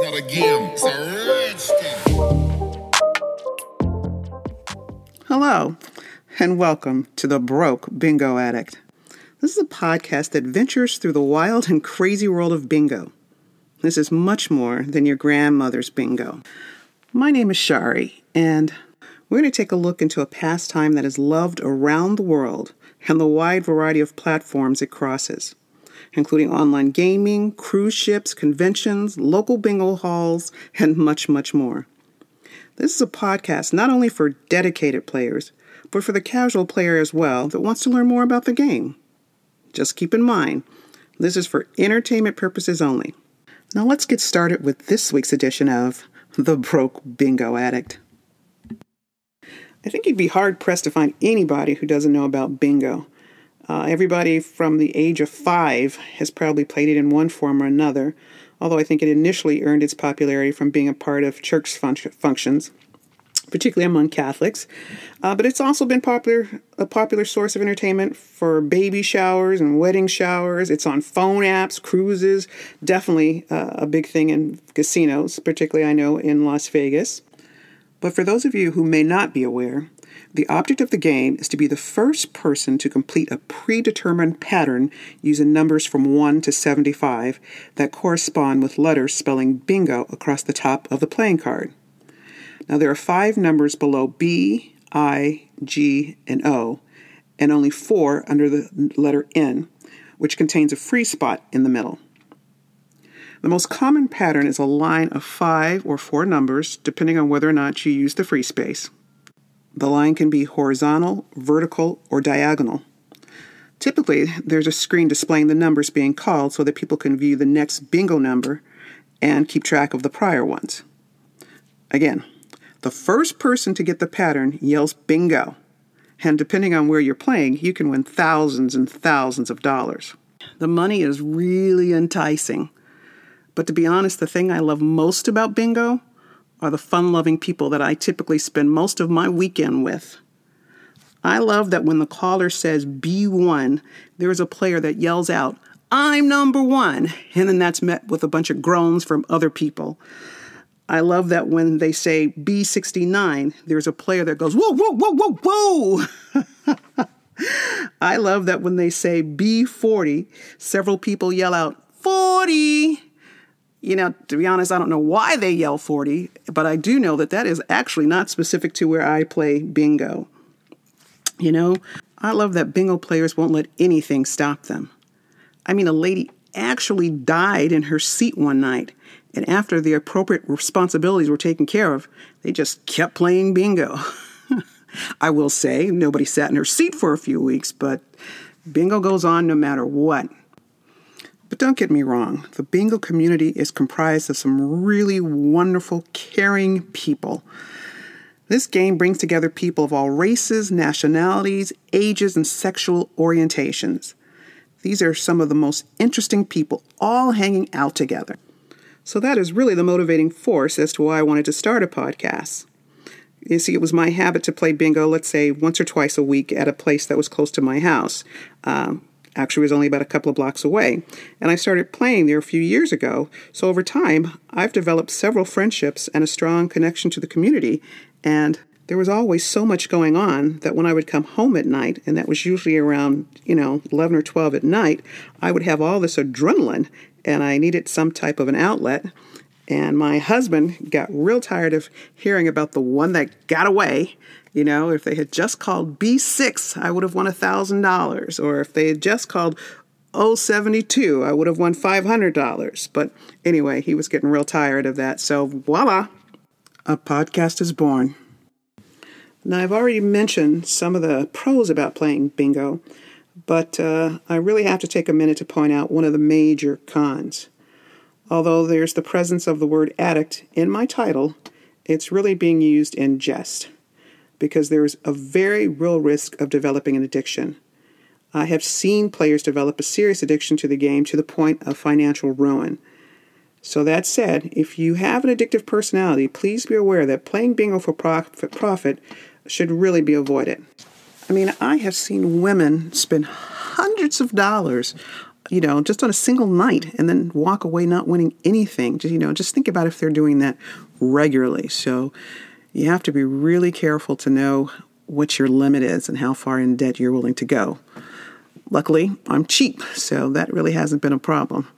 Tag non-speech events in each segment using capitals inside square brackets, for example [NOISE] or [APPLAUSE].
Not a game, it's a. Hello, and welcome to The Broke Bingo Addict. This is a podcast that ventures through the wild and crazy world of bingo. This is much more than your grandmother's bingo. My name is Shari, and we're going to take a look into a pastime that is loved around the world and the wide variety of platforms it crosses, including online gaming, cruise ships, conventions, local bingo halls, and much, much more. This is a podcast not only for dedicated players, but for the casual player as well that wants to learn more about the game. Just keep in mind, this is for entertainment purposes only. Now let's get started with this week's edition of The Broke Bingo Addict. I think you'd be hard pressed to find anybody who doesn't know about bingo. Uh, everybody from the age of five has probably played it in one form or another, although I think it initially earned its popularity from being a part of church fun- functions particularly among Catholics. Uh, but it's also been popular a popular source of entertainment for baby showers and wedding showers. It's on phone apps, cruises, definitely uh, a big thing in casinos, particularly I know in Las Vegas. But for those of you who may not be aware, the object of the game is to be the first person to complete a predetermined pattern using numbers from 1 to 75 that correspond with letters spelling bingo across the top of the playing card. Now, there are five numbers below B, I, G, and O, and only four under the letter N, which contains a free spot in the middle. The most common pattern is a line of five or four numbers, depending on whether or not you use the free space. The line can be horizontal, vertical, or diagonal. Typically, there's a screen displaying the numbers being called so that people can view the next bingo number and keep track of the prior ones. Again, the first person to get the pattern yells bingo. And depending on where you're playing, you can win thousands and thousands of dollars. The money is really enticing. But to be honest, the thing I love most about bingo are the fun loving people that I typically spend most of my weekend with. I love that when the caller says B1, there is a player that yells out, I'm number one, and then that's met with a bunch of groans from other people. I love that when they say B69, there's a player that goes, whoa, whoa, whoa, whoa, whoa. [LAUGHS] I love that when they say B40, several people yell out, 40. You know, to be honest, I don't know why they yell 40, but I do know that that is actually not specific to where I play bingo. You know, I love that bingo players won't let anything stop them. I mean, a lady actually died in her seat one night and after the appropriate responsibilities were taken care of, they just kept playing bingo. [LAUGHS] I will say, nobody sat in her seat for a few weeks, but bingo goes on no matter what. But don't get me wrong, the bingo community is comprised of some really wonderful, caring people. This game brings together people of all races, nationalities, ages, and sexual orientations. These are some of the most interesting people all hanging out together. So that is really the motivating force as to why I wanted to start a podcast. You see, it was my habit to play bingo, let's say, once or twice a week at a place that was close to my house. Um, actually, was only about a couple of blocks away. And I started playing there a few years ago. So over time, I've developed several friendships and a strong connection to the community. And there was always so much going on that when I would come home at night, and that was usually around, you know, 11 or 12 at night, I would have all this adrenaline and I needed some type of an outlet. And my husband got real tired of hearing about the one that got away. You know, if they had just called B6, I would have won $1,000. Or if they had just called 072, I would have won $500. But anyway, he was getting real tired of that. So voila, a podcast is born. Now, I've already mentioned some of the pros about playing bingo, but uh, I really have to take a minute to point out one of the major cons. Although there's the presence of the word addict in my title, it's really being used in jest because there's a very real risk of developing an addiction. I have seen players develop a serious addiction to the game to the point of financial ruin. So, that said, if you have an addictive personality, please be aware that playing bingo for profit should really be avoided. I mean, I have seen women spend hundreds of dollars you know, just on a single night and then walk away not winning anything. Just, you know, just think about if they're doing that regularly. So you have to be really careful to know what your limit is and how far in debt you're willing to go. Luckily, I'm cheap, so that really hasn't been a problem.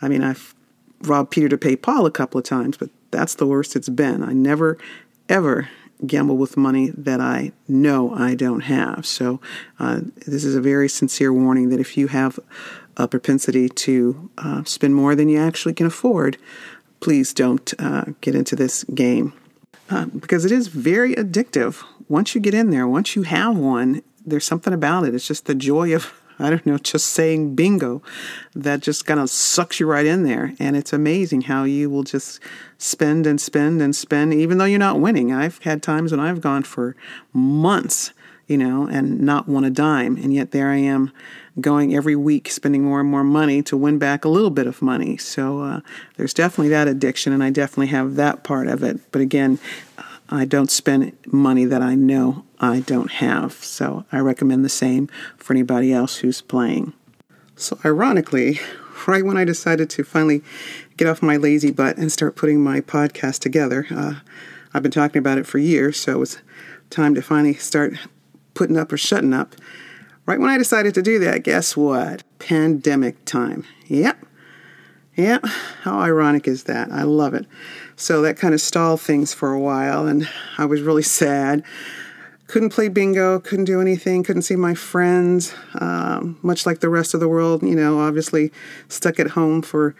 I mean, I've robbed Peter to pay Paul a couple of times, but that's the worst it's been. I never, ever gamble with money that I know I don't have. So, uh, this is a very sincere warning that if you have a propensity to uh, spend more than you actually can afford, please don't uh, get into this game uh, because it is very addictive. Once you get in there, once you have one, there's something about it. It's just the joy of [LAUGHS] I don't know, just saying bingo that just kind of sucks you right in there. And it's amazing how you will just spend and spend and spend, even though you're not winning. I've had times when I've gone for months, you know, and not won a dime. And yet there I am going every week, spending more and more money to win back a little bit of money. So uh, there's definitely that addiction, and I definitely have that part of it. But again, I don't spend money that I know I don't have. So I recommend the same for anybody else who's playing. So, ironically, right when I decided to finally get off my lazy butt and start putting my podcast together, uh, I've been talking about it for years, so it was time to finally start putting up or shutting up. Right when I decided to do that, guess what? Pandemic time. Yep. Yep. How ironic is that? I love it. So that kind of stalled things for a while, and I was really sad. Couldn't play bingo, couldn't do anything, couldn't see my friends, um, much like the rest of the world, you know, obviously stuck at home for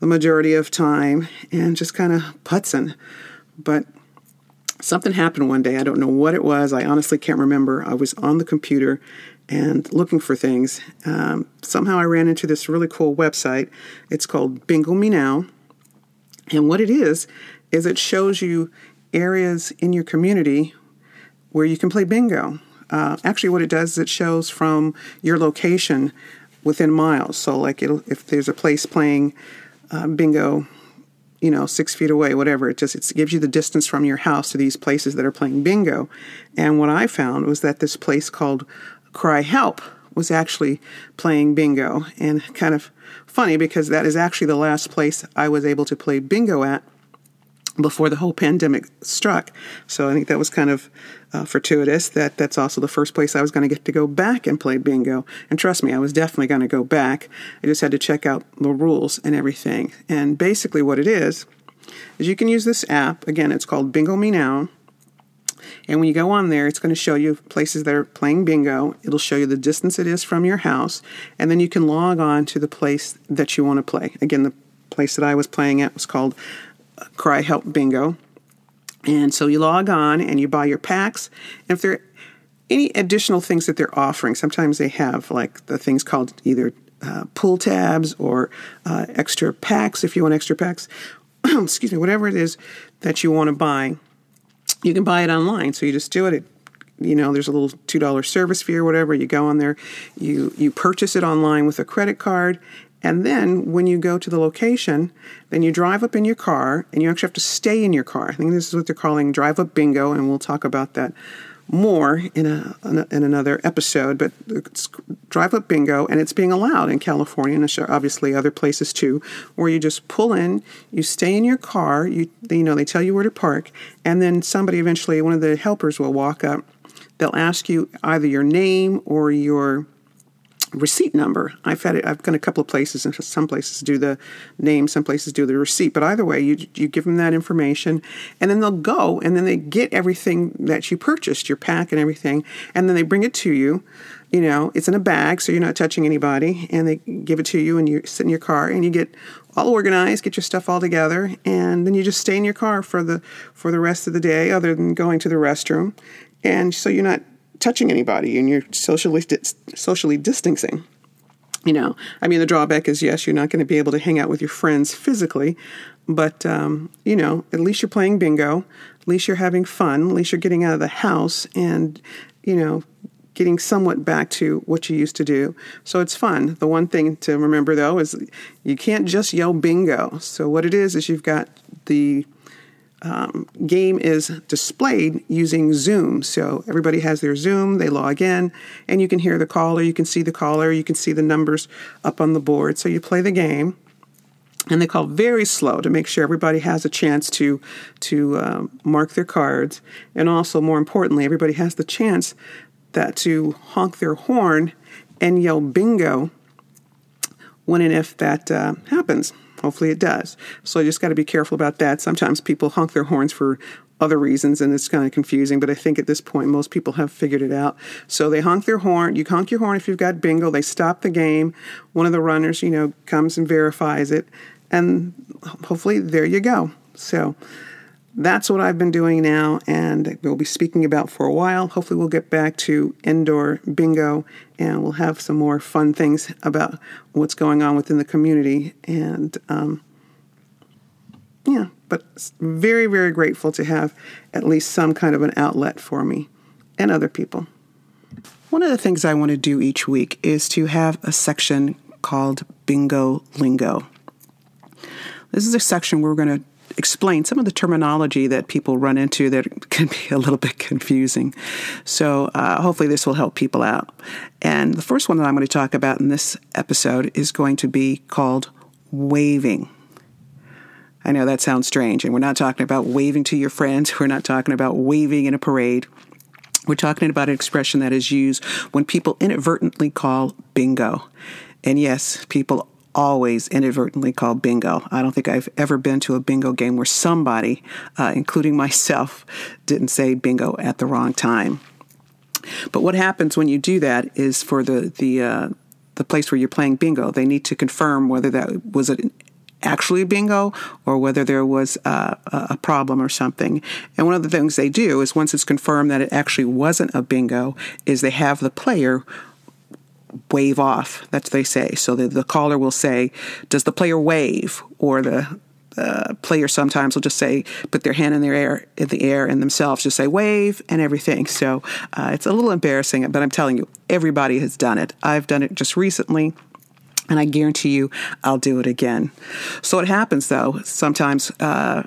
the majority of time and just kind of putzing. But something happened one day. I don't know what it was. I honestly can't remember. I was on the computer and looking for things. Um, somehow I ran into this really cool website. It's called Bingo Me Now. And what it is, is it shows you areas in your community where you can play bingo. Uh, actually, what it does is it shows from your location within miles. So, like, if there's a place playing uh, bingo, you know, six feet away, whatever, it just it gives you the distance from your house to these places that are playing bingo. And what I found was that this place called CRI-Help was actually playing bingo, and kind of funny because that is actually the last place I was able to play bingo at before the whole pandemic struck. So I think that was kind of uh, fortuitous that that's also the first place I was going to get to go back and play bingo. And trust me, I was definitely going to go back. I just had to check out the rules and everything. And basically, what it is, is you can use this app. Again, it's called Bingo Me Now. And when you go on there, it's going to show you places that are playing bingo. It'll show you the distance it is from your house. And then you can log on to the place that you want to play. Again, the place that I was playing at was called uh, CRI-Help Bingo. And so you log on and you buy your packs. And if there are any additional things that they're offering, sometimes they have like the things called either uh, pull tabs or uh, extra packs if you want extra packs. [CLEARS THROAT] Excuse me, whatever it is that you want to buy you can buy it online. So you just do it. it you know, there's a little two dollar service fee or whatever. You go on there, you you purchase it online with a credit card, and then when you go to the location, then you drive up in your car, and you actually have to stay in your car. I think this is what they're calling drive up bingo, and we'll talk about that more in a, in another episode. But it's drive up bingo, and it's being allowed in California and obviously other places too, where you just pull in, you stay in your car, you you know they tell you where to park, and then somebody eventually, one of the helpers will walk up. They'll ask you either your name or your receipt number. I've had it. I've gone a couple of places, and some places do the name, some places do the receipt. But either way, you you give them that information, and then they'll go, and then they get everything that you purchased, your pack and everything, and then they bring it to you. You know, it's in a bag, so you're not touching anybody, and they give it to you, and you sit in your car, and you get all organized, get your stuff all together, and then you just stay in your car for the for the rest of the day, other than going to the restroom, and so you're not touching anybody and you're socially socially distancing. You know, I mean, the drawback is yes, you're not going to be able to hang out with your friends physically, but um, you know, at least you're playing bingo, at least you're having fun, at least you're getting out of the house, and you know, getting somewhat back to what you used to do. So it's fun. The one thing to remember though is you can't just yell bingo. So what it is is you've got the um, game is displayed using Zoom. So everybody has their Zoom, they log in, and you can hear the caller, you can see the caller, you can see the numbers up on the board. So you play the game. And they call very slow to make sure everybody has a chance to to um, mark their cards, and also more importantly, everybody has the chance that to honk their horn and yell bingo when and if that uh, happens. Hopefully it does. So you just got to be careful about that. Sometimes people honk their horns for other reasons and it's kind of confusing, but I think at this point most people have figured it out. So they honk their horn. You honk your horn if you've got bingo. They stop the game. One of the runners, you know, comes and verifies it. And hopefully there you go. So that's what I've been doing now, and we'll be speaking about for a while. Hopefully, we'll get back to indoor bingo and we'll have some more fun things about what's going on within the community. And um, yeah, but very, very grateful to have at least some kind of an outlet for me and other people. One of the things I want to do each week is to have a section called Bingo Lingo. This is a section where we're going to explain some of the terminology that people run into that can be a little bit confusing. So, uh, hopefully, this will help people out. And the first one that I'm going to talk about in this episode is going to be called waving. I know that sounds strange, and we're not talking about waving to your friends, [LAUGHS] we're not talking about waving in a parade. We're talking about an expression that is used when people inadvertently call bingo. And yes, people always inadvertently called bingo. I don't think I've ever been to a bingo game where somebody, uh, including [LAUGHS] myself, didn't say bingo at the wrong time. But what happens when you do that is for the the uh, the place where you're playing bingo, they need to confirm whether that was it actually bingo or whether there was uh, a problem or something. And one of the things they do is once it's confirmed that it actually wasn't a bingo, is they have the player wave off. That's what they say. So the, the caller will say, Does the player wave? Or the uh, player sometimes will just say, put their hand in their air in the air and themselves just say wave and everything. So uh, it's a little embarrassing, but I'm telling you, everybody has done it. I've done it just recently. And I guarantee you, I'll do it again. So what happens though, sometimes uh,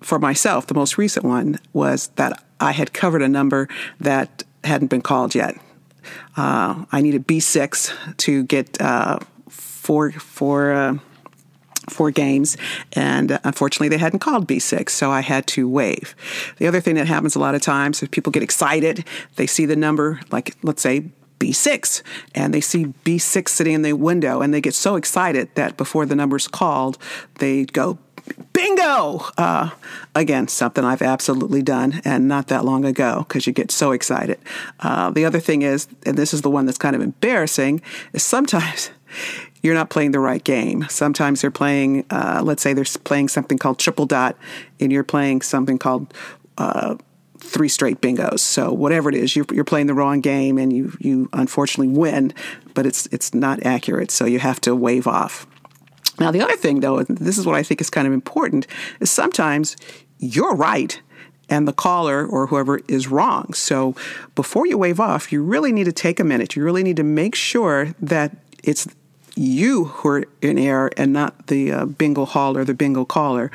for myself, the most recent one was that I had covered a number that hadn't been called yet. Uh, I needed B6 to get uh, four, four, uh, four games, and unfortunately, they hadn't called B6, so I had to wave. The other thing that happens a lot of times is people get excited. They see the number, like let's say B6, and they see B6 sitting in the window, and they get so excited that before the number's called, they go bingo uh, again something i've absolutely done and not that long ago because you get so excited uh, the other thing is and this is the one that's kind of embarrassing is sometimes [LAUGHS] you're not playing the right game sometimes they're playing uh, let's say they're playing something called triple dot and you're playing something called uh, three straight bingos. So whatever it is, you're, you're, playing the wrong game, and you you unfortunately win, but it's it's not accurate. So you have to wave off. Now, the other thing, though, this is what I think is kind of important, is sometimes you're right and the caller or whoever is wrong. So before you wave off, you really need to take a minute. You really need to make sure that it's you who are in error and not the uh, bingo hall or the bingo caller.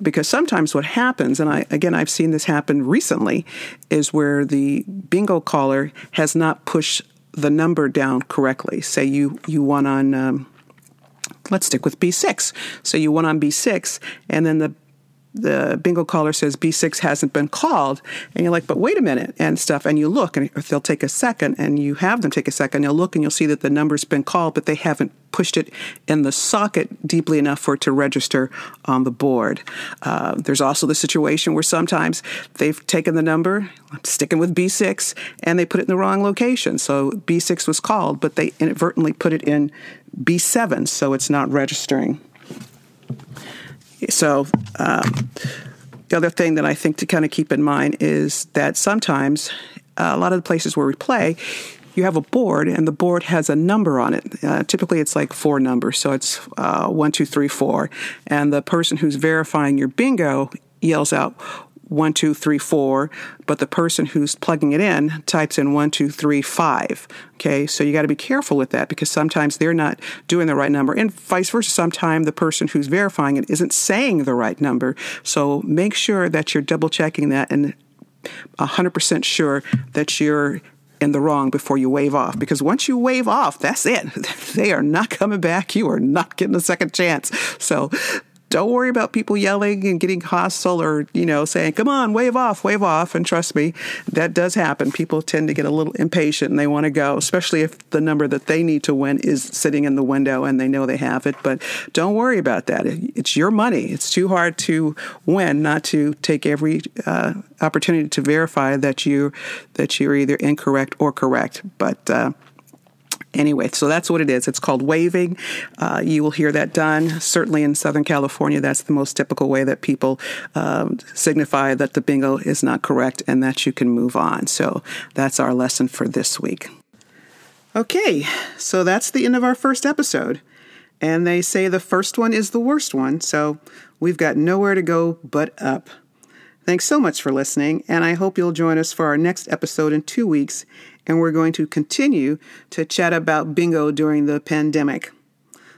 Because sometimes what happens, and I again I've seen this happen recently, is where the bingo caller has not pushed the number down correctly. Say you you won on um, let's stick with B6. So you went on B6, and then the the bingo caller says B6 hasn't been called, and you're like, but wait a minute, and stuff. And you look, and they'll take a second, and you have them take a second, they'll look, and you'll see that the number's been called, but they haven't pushed it in the socket deeply enough for it to register on the board. Uh, there's also the situation where sometimes they've taken the number, I'm sticking with B6, and they put it in the wrong location. So B6 was called, but they inadvertently put it in B7, so it's not registering. So, um, the other thing that I think to kind of keep in mind is that sometimes uh, a lot of the places where we play, you have a board and the board has a number on it. Uh, typically, it's like four numbers, so it's uh, one, two, three, four. And the person who's verifying your bingo yells out, one, two, three, four, but the person who's plugging it in types in one, two, three, five. Okay, so you got to be careful with that because sometimes they're not doing the right number, and vice versa. Sometimes the person who's verifying it isn't saying the right number. So make sure that you're double checking that and 100% sure that you're in the wrong before you wave off. Because once you wave off, that's it. [LAUGHS] They are not coming back. You are not getting a second chance. So don't worry about people yelling and getting hostile or, you know, saying, come on, wave off, wave off. And trust me, that does happen. People tend to get a little impatient and they want to go, especially if the number that they need to win is sitting in the window and they know they have it. But don't worry about that. It's your money. It's too hard to win not to take every uh, opportunity to verify that you that you're either incorrect or correct. But uh, Anyway, so that's what it is. It's called waving. Uh, you will hear that done. Certainly in Southern California, that's the most typical way that people um, signify that the bingo is not correct and that you can move on. So that's our lesson for this week. Okay, so that's the end of our first episode. And they say the first one is the worst one, so we've got nowhere to go but up. Thanks so much for listening, and I hope you'll join us for our next episode in two weeks and we're going to continue to chat about bingo during the pandemic.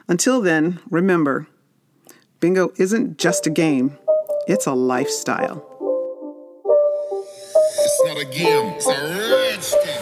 Until then, remember bingo isn't just a game, it's a lifestyle. It's not a game, it's a thing.